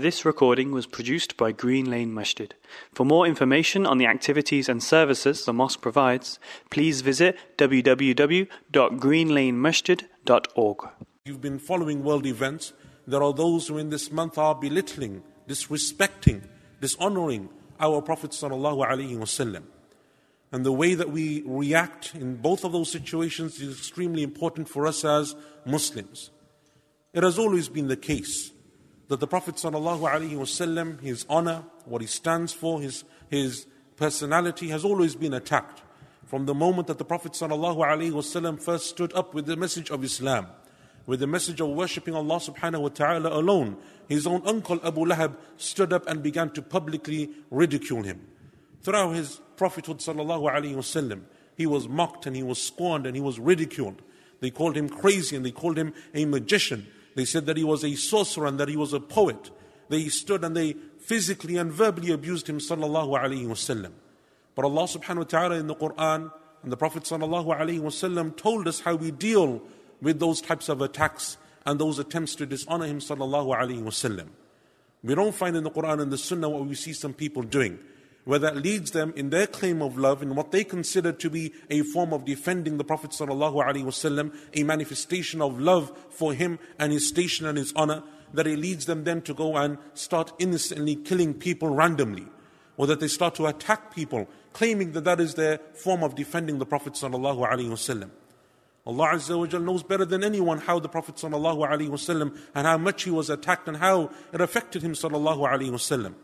This recording was produced by Green Lane Masjid. For more information on the activities and services the mosque provides, please visit www.greenlanemasjid.org. You've been following world events. There are those who in this month are belittling, disrespecting, dishonoring our Prophet sallallahu. And the way that we react in both of those situations is extremely important for us as Muslims. It has always been the case that the Prophet ﷺ, his honor, what he stands for, his, his personality has always been attacked. From the moment that the Prophet ﷺ first stood up with the message of Islam, with the message of worshipping Allah subhanahu wa ta'ala alone, his own uncle Abu Lahab stood up and began to publicly ridicule him. Throughout his prophethood ﷺ, he was mocked and he was scorned and he was ridiculed. They called him crazy and they called him a magician. They said that he was a sorcerer and that he was a poet. They stood and they physically and verbally abused him sallallahu alaihi wasallam. But Allah subhanahu wa ta'ala in the Quran and the Prophet sallallahu alaihi wasallam told us how we deal with those types of attacks and those attempts to dishonor him sallallahu alaihi wasallam. We don't find in the Quran and the Sunnah what we see some people doing where that leads them in their claim of love in what they consider to be a form of defending the Prophet ﷺ, a manifestation of love for him and his station and his honor, that it leads them then to go and start innocently killing people randomly, or that they start to attack people, claiming that that is their form of defending the Prophet ﷺ. Allah Azza wa Jal knows better than anyone how the Prophet sallallahu alaihi wasallam and how much he was attacked and how it affected him sallallahu alaihi wasallam.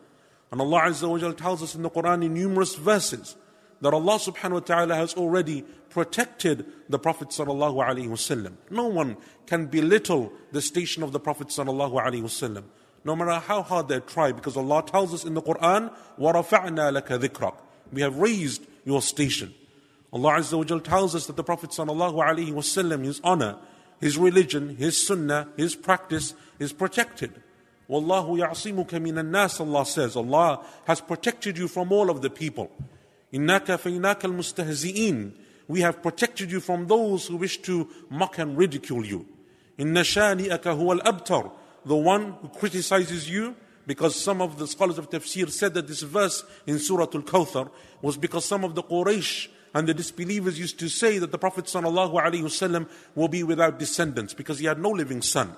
And Allah Azza wa tells us in the Quran in numerous verses that Allah subhanahu wa ta'ala has already protected the Prophet sallallahu alaihi wasallam. No one can belittle the station of the Prophet sallallahu alaihi wasallam, no matter how hard they try, because Allah tells us in the Quran, وَرَفَعْنَا لَكَ ذِكْرَكَ We have raised your station. Allah Azza wa tells us that the Prophet sallallahu alaihi wasallam, his honor, his religion, his sunnah, his practice is protected. Wallahu ya'simuka minan nas, Allah says. Allah has protected you from all of the people. Inna kafaynaka al-mustahzi'in. We have protected you from those who wish to mock and ridicule you. Inna shani'aka huwa al-abtar. The one who criticizes you, because some of the scholars of tafsir said that this verse in Surah Al-Kawthar was because some of the Quraysh and the disbelievers used to say that the Prophet ﷺ will be without descendants because he had no living son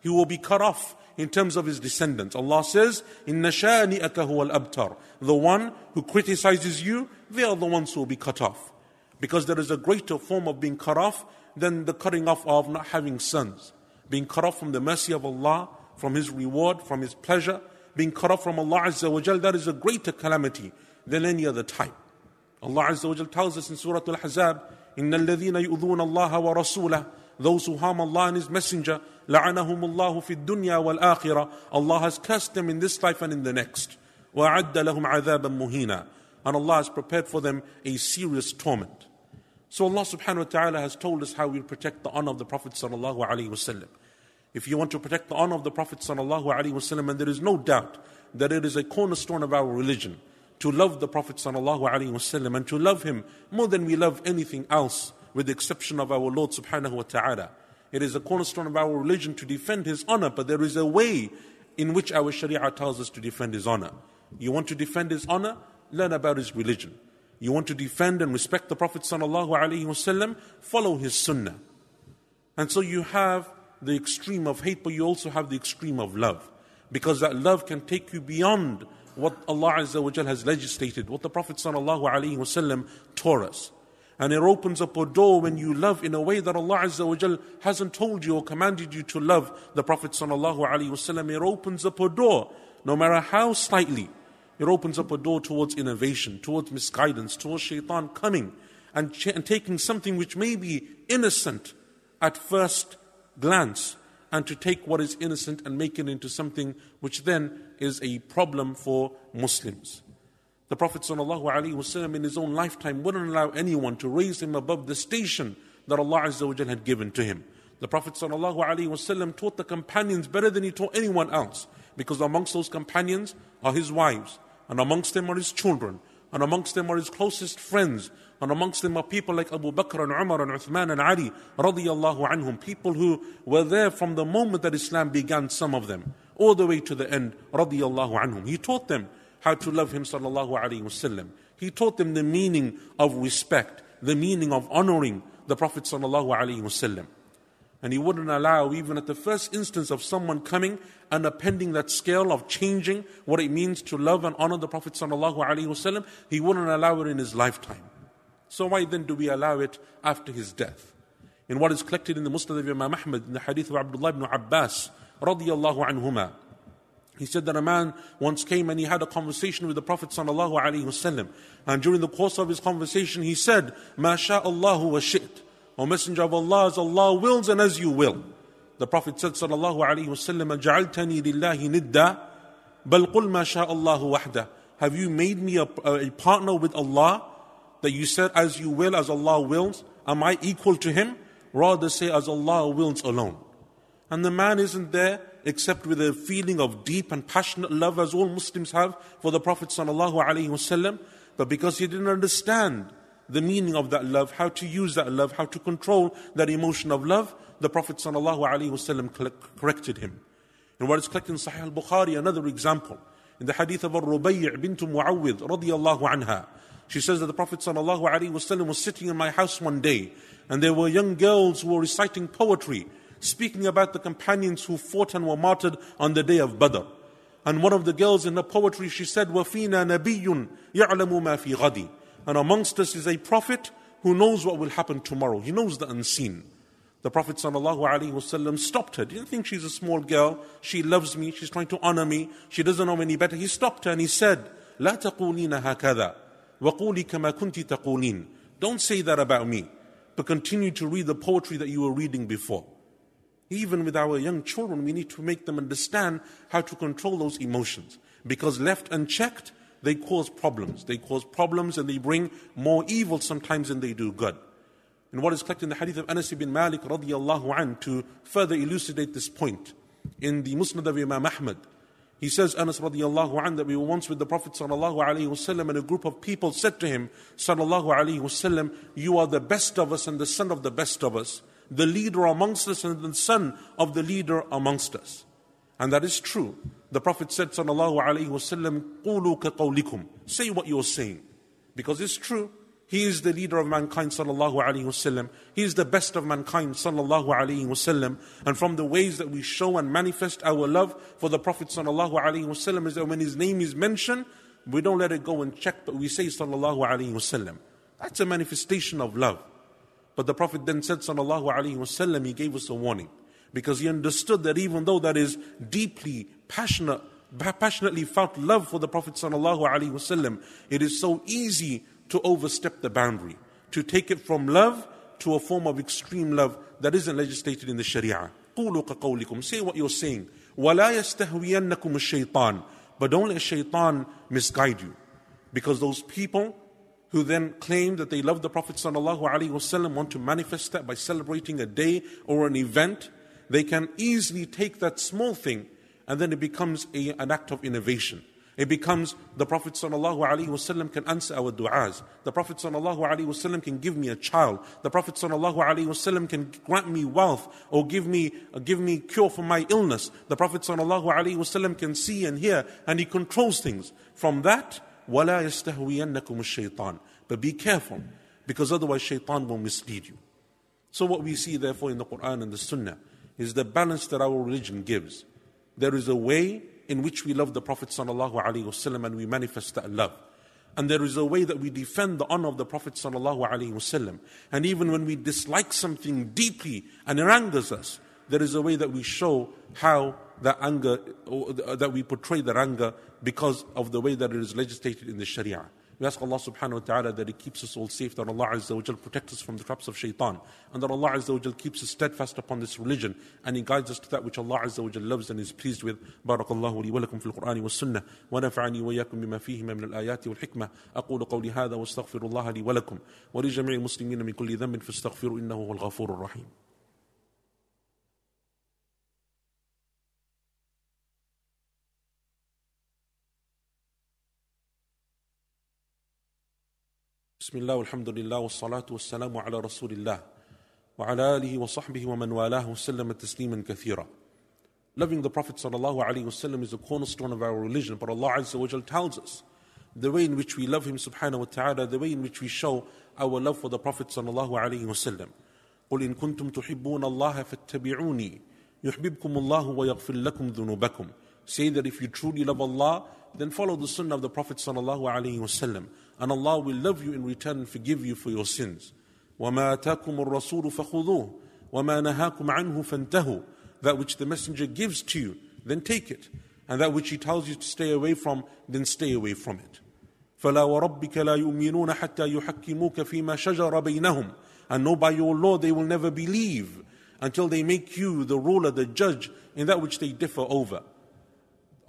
he will be cut off in terms of his descendants. Allah says, "In shani'aka abtar." The one who criticizes you, they are the ones who will be cut off. Because there is a greater form of being cut off than the cutting off of not having sons. Being cut off from the mercy of Allah, from His reward, from His pleasure, being cut off from Allah Azza wa Jal, that is a greater calamity than any other type. Allah Azza wa Jal tells us in Surah Al-Ahzab, إِنَّ الَّذِينَ يُؤْذُونَ اللَّهَ وَرَسُولَهُ those who harm Allah and His Messenger, لعنهم الله في الدنيا والآخرة Allah has cursed them in this life and in the next. وأعد لهم عذابا مهينا And Allah has prepared for them a serious torment. So Allah subhanahu wa ta'ala has told us how we protect the honor of the Prophet sallallahu alaihi wasallam. If you want to protect the honor of the Prophet sallallahu alaihi wasallam, and there is no doubt that it is a cornerstone of our religion to love the Prophet sallallahu alaihi wasallam and to love him more than we love anything else with the exception of our Lord subhanahu wa ta'ala. It is a cornerstone of our religion to defend His honor, but there is a way in which our Sharia tells us to defend His honor. You want to defend His honor? Learn about His religion. You want to defend and respect the Prophet sallallahu alaihi wasallam? Follow His sunnah. And so you have the extreme of hate, but you also have the extreme of love. Because that love can take you beyond what Allah Azza wa has legislated, what the Prophet sallallahu alaihi wasallam taught us. And it opens up a door when you love in a way that Allah Azza wa Jal hasn't told you or commanded you to love the Prophet Sallallahu Alaihi Wasallam. It opens up a door, no matter how slightly, it opens up a door towards innovation, towards misguidance, towards shaitan coming and, ch- and taking something which may be innocent at first glance and to take what is innocent and make it into something which then is a problem for Muslims. The Prophet ﷺ in his own lifetime wouldn't allow anyone to raise him above the station that Allah Azza had given to him. The Prophet ﷺ taught the companions better than he taught anyone else because amongst those companions are his wives, and amongst them are his children, and amongst them are his closest friends, and amongst them are people like Abu Bakr and Umar and Uthman and Ali, radiallahu anhum, people who were there from the moment that Islam began, some of them. all the way to the end, radiyallahu anhum. He taught them how to love him, sallallahu alayhi wasallam. He taught them the meaning of respect, the meaning of honoring the Prophet sallallahu alayhi wasallam. And he wouldn't allow, even at the first instance of someone coming and appending that scale of changing what it means to love and honor the Prophet ﷺ, he wouldn't allow it in his lifetime. So why then do we allow it after his death? In what is collected in the Musnad of Imam Ahmad, in the hadith of Abdullah ibn Abbas, radiyallahu anhuma, he said that a man once came and he had a conversation with the Prophet sallallahu. And during the course of his conversation, he said, "Ma Allahu wa shi't." O Messenger of Allah, as Allah wills and as you will. The Prophet said, sallallahu alaihi wasallam, "Ja'altani lillahi nidda, bal qul ma Allahu wahda." Have you made me a, a partner with Allah? That you said, "As you will, as Allah wills." Am I equal to Him? Rather say, "As Allah wills alone." And the man isn't there except with a feeling of deep and passionate love, as all Muslims have for the Prophet. But because he didn't understand the meaning of that love, how to use that love, how to control that emotion of love, the Prophet ﷺ corrected him. And what is collected in Sahih al-Bukhari, another example, in the hadith of Rubayy' bint Muawwid radiyallahu anha, she says that the Prophet ﷺ was sitting in my house one day, and there were young girls who were reciting poetry, speaking about the companions who fought and were martyred on the day of Badr. And one of the girls in the poetry, she said, وَفِينَا نَبِيٌّ يَعْلَمُ مَا فِي غَدٍ and amongst us is a prophet who knows what will happen tomorrow. He knows the unseen. The Prophet ﷺ stopped her. Didn't think she's a small girl. She loves me. She's trying to honor me. She doesn't know any better. He stopped her and he said, لا تقولين هكذا وقولي كما كنت تقولين. Don't say that about me, but continue to read the poetry that you were reading before. Even with our young children, we need to make them understand how to control those emotions. Because left unchecked, they cause problems. They cause problems and they bring more evil sometimes than they do good. And what is collected in the hadith of Anas ibn Malik radiallahu an to further elucidate this point. In the Musnad of Imam Ahmad, he says, Anas radiallahu an, that we were once with the Prophet sallallahu alayhi wasallam and a group of people said to him, sallallahu alayhi wasallam, you are the best of us and the son of the best of us, the leader amongst us and the son of the leader amongst us. And that is true. The Prophet said, Sallallahu Alaihi Wasallam, قُولُوا كَقَوْلِكُمْ Say what you're saying. Because it's true. He is the leader of mankind, sallallahu alaihi wasallam. He is the best of mankind, sallallahu alaihi wasallam. And from the ways that we show and manifest our love for the Prophet, sallallahu alaihi wasallam, is that when his name is mentioned, we don't let it go and check, but we say, sallallahu alaihi wasallam. That's a manifestation of love. But the Prophet then said, sallallahu alaihi wasallam, he gave us a warning because he understood that even though that is deeply passionate, passionately felt love for the Prophet ﷺ, it is so easy to overstep the boundary, to take it from love to a form of extreme love that isn't legislated in the Sharia. Say what you're saying. وَلَا يَسْتَهْوِيَنَّكُمُ الشَّيْطَانِ But don't let shaitan misguide you. Because those people who then claim that they love the Prophet ﷺ want to manifest that by celebrating a day or an event they can easily take that small thing and then it becomes a, an act of innovation. It becomes the Prophet ﷺ can answer our du'as. The Prophet ﷺ can give me a child. The Prophet ﷺ can grant me wealth or give me, give me cure for my illness. The Prophet ﷺ can see and hear and he controls things. From that, وَلَا يَسْتَهْوِيَنَّكُمُ الشَّيْطَانِ But be careful because otherwise shaitan will mislead you. So what we see therefore in the Quran and the Sunnah is the balance that our religion gives. There is a way in which we love the Prophet ﷺ and we manifest that love. And there is a way that we defend the honor of the Prophet ﷺ. And even when we dislike something deeply and it angers us, there is a way that we show how that anger, that we portray that anger because of the way that it is legislated in the Sharia. We ask Allah subhanahu wa ta'ala that He keeps us all safe, that Allah Azza wa Jal protects us from the traps of shaitan, and that Allah Azza wa Jal keeps us steadfast upon this religion, and He guides us to that which Allah Azza wa Jal loves and is pleased with. بارك الله لي ولكم في القرآن والسنة ونفعني وإياكم بما فيهما من الآيات والحكمة أقول قولي هذا واستغفر الله لي ولكم ولجميع المسلمين من كل ذنب فاستغفروا إنه هو الغفور الرحيم بسم الله والحمد لله والصلاة والسلام على رسول الله وعلى آله وصحبه ومن والاه وسلم تسليما كثيرا Loving the Prophet ﷺ is the cornerstone of our religion, but Allah Azza wa Jal tells us the way in which we love Him subhanahu wa ta'ala, the way in which we show our love for the Prophet ﷺ. قل إن كنتم تحبون الله فاتبعوني يحببكم الله ويغفر لكم ذنوبكم Say that if you truly love Allah, then follow the sunnah of the Prophet ﷺ, and Allah will love you in return and forgive you for your sins. وما آتاكم الرسول فخذوه وما نهاكم عنه فانتهوا That which the messenger gives to you, then take it. And that which he tells you to stay away from, then stay away from it. فلا وربك لا يؤمنون حتى يحكموك فيما شجر بينهم And know by your law they will never believe until they make you the ruler, the judge in that which they differ over.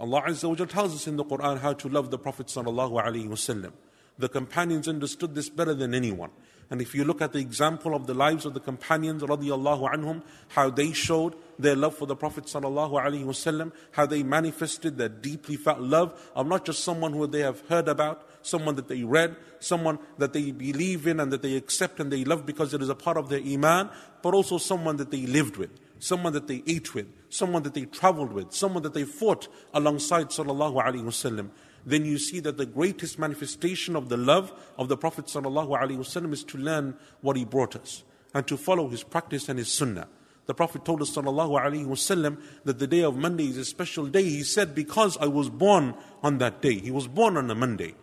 Allah Azza wa tells us in the Quran how to love the Prophet sallallahu alaihi wasallam. The companions understood this better than anyone. And if you look at the example of the lives of the companions, radiallahu anhum, how they showed their love for the Prophet sallallahu alaihi wasallam, how they manifested their deeply felt love of not just someone who they have heard about, someone that they read, someone that they believe in and that they accept and they love because it is a part of their iman, but also someone that they lived with, someone that they ate with, someone that they traveled with, someone that they fought alongside Sallallahu Alaihi Wasallam, then you see that the greatest manifestation of the love of the Prophet Sallallahu Alaihi Wasallam is to learn what he brought us and to follow his practice and his sunnah. The Prophet told us sallallahu alaihi wasallam that the day of Monday is a special day. He said, "Because I was born on that day." He was born on a Monday.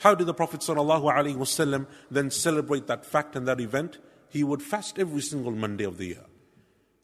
How did the Prophet sallallahu alaihi wasallam then celebrate that fact and that event? He would fast every single Monday of the year.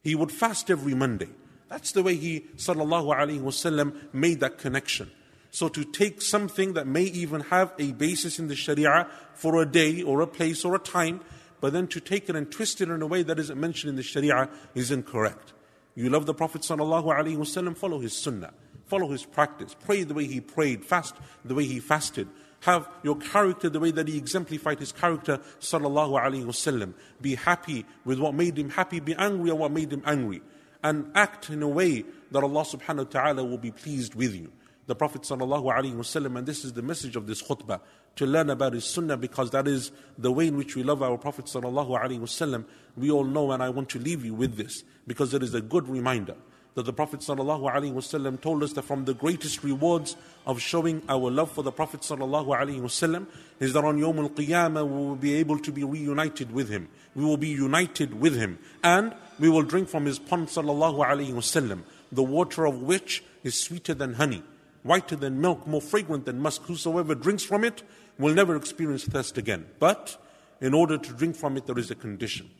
He would fast every Monday. That's the way he ﷺ made that connection. So to take something that may even have a basis in the Sharia for a day or a place or a time, but then to take it and twist it in a way that isn't mentioned in the Sharia is incorrect. You love the Prophet ﷺ, follow his sunnah, follow his practice, pray the way he prayed, fast the way he fasted, have your character the way that he exemplified his character sallallahu alaihi wasallam be happy with what made him happy. Be angry at what made him angry. And act in a way that Allah subhanahu wa ta'ala will be pleased with you. The Prophet ﷺ, and this is the message of this khutbah, to learn about his sunnah because that is the way in which we love our Prophet ﷺ. We all know, and I want to leave you with this because it is a good reminder that the Prophet ﷺ told us that from the greatest rewards of showing our love for the Prophet ﷺ is that on Yawm al Qiyamah we will be able to be reunited with him. We will be united with him. And we will drink from his pond, ﷺ, the water of which is sweeter than honey whiter than milk, more fragrant than musk. Whosoever drinks from it will never experience thirst again. But in order to drink from it, there is a condition.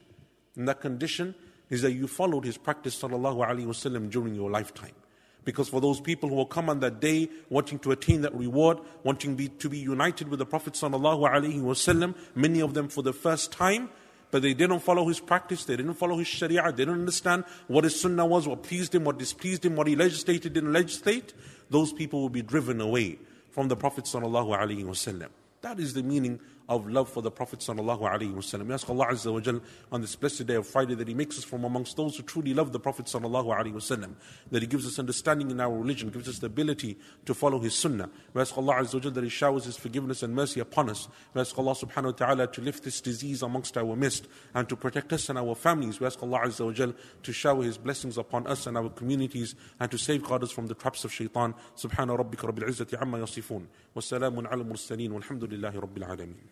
And that condition is that you followed his practice sallallahu alaihi wasallam during your lifetime. Because for those people who will come on that day wanting to attain that reward, wanting be, to be united with the Prophet sallallahu alaihi wasallam, many of them for the first time, but they didn't follow his practice, they didn't follow his sharia, they didn't understand what his sunnah was, what pleased him, what displeased him, what he legislated, didn't legislate, those people will be driven away from the Prophet sallallahu alaihi wasallam. That is the meaning of love for the Prophet sallallahu alaihi wasallam. We ask Allah Azza wa Jal on this blessed day of Friday that He makes us from amongst those who truly love the Prophet sallallahu alaihi wasallam. That He gives us understanding in our religion, gives us the ability to follow His Sunnah. We ask Allah Azza wa Jal that He showers His forgiveness and mercy upon us. We ask Allah Subhanahu wa Taala to lift this disease amongst our midst and to protect us and our families. We ask Allah Azza wa Jal to shower His blessings upon us and our communities and to safeguard us from the traps of shaitan. سبحان ربك رب العزة عما يصفون والسلام على المرسلين والحمد لله رب العالمين.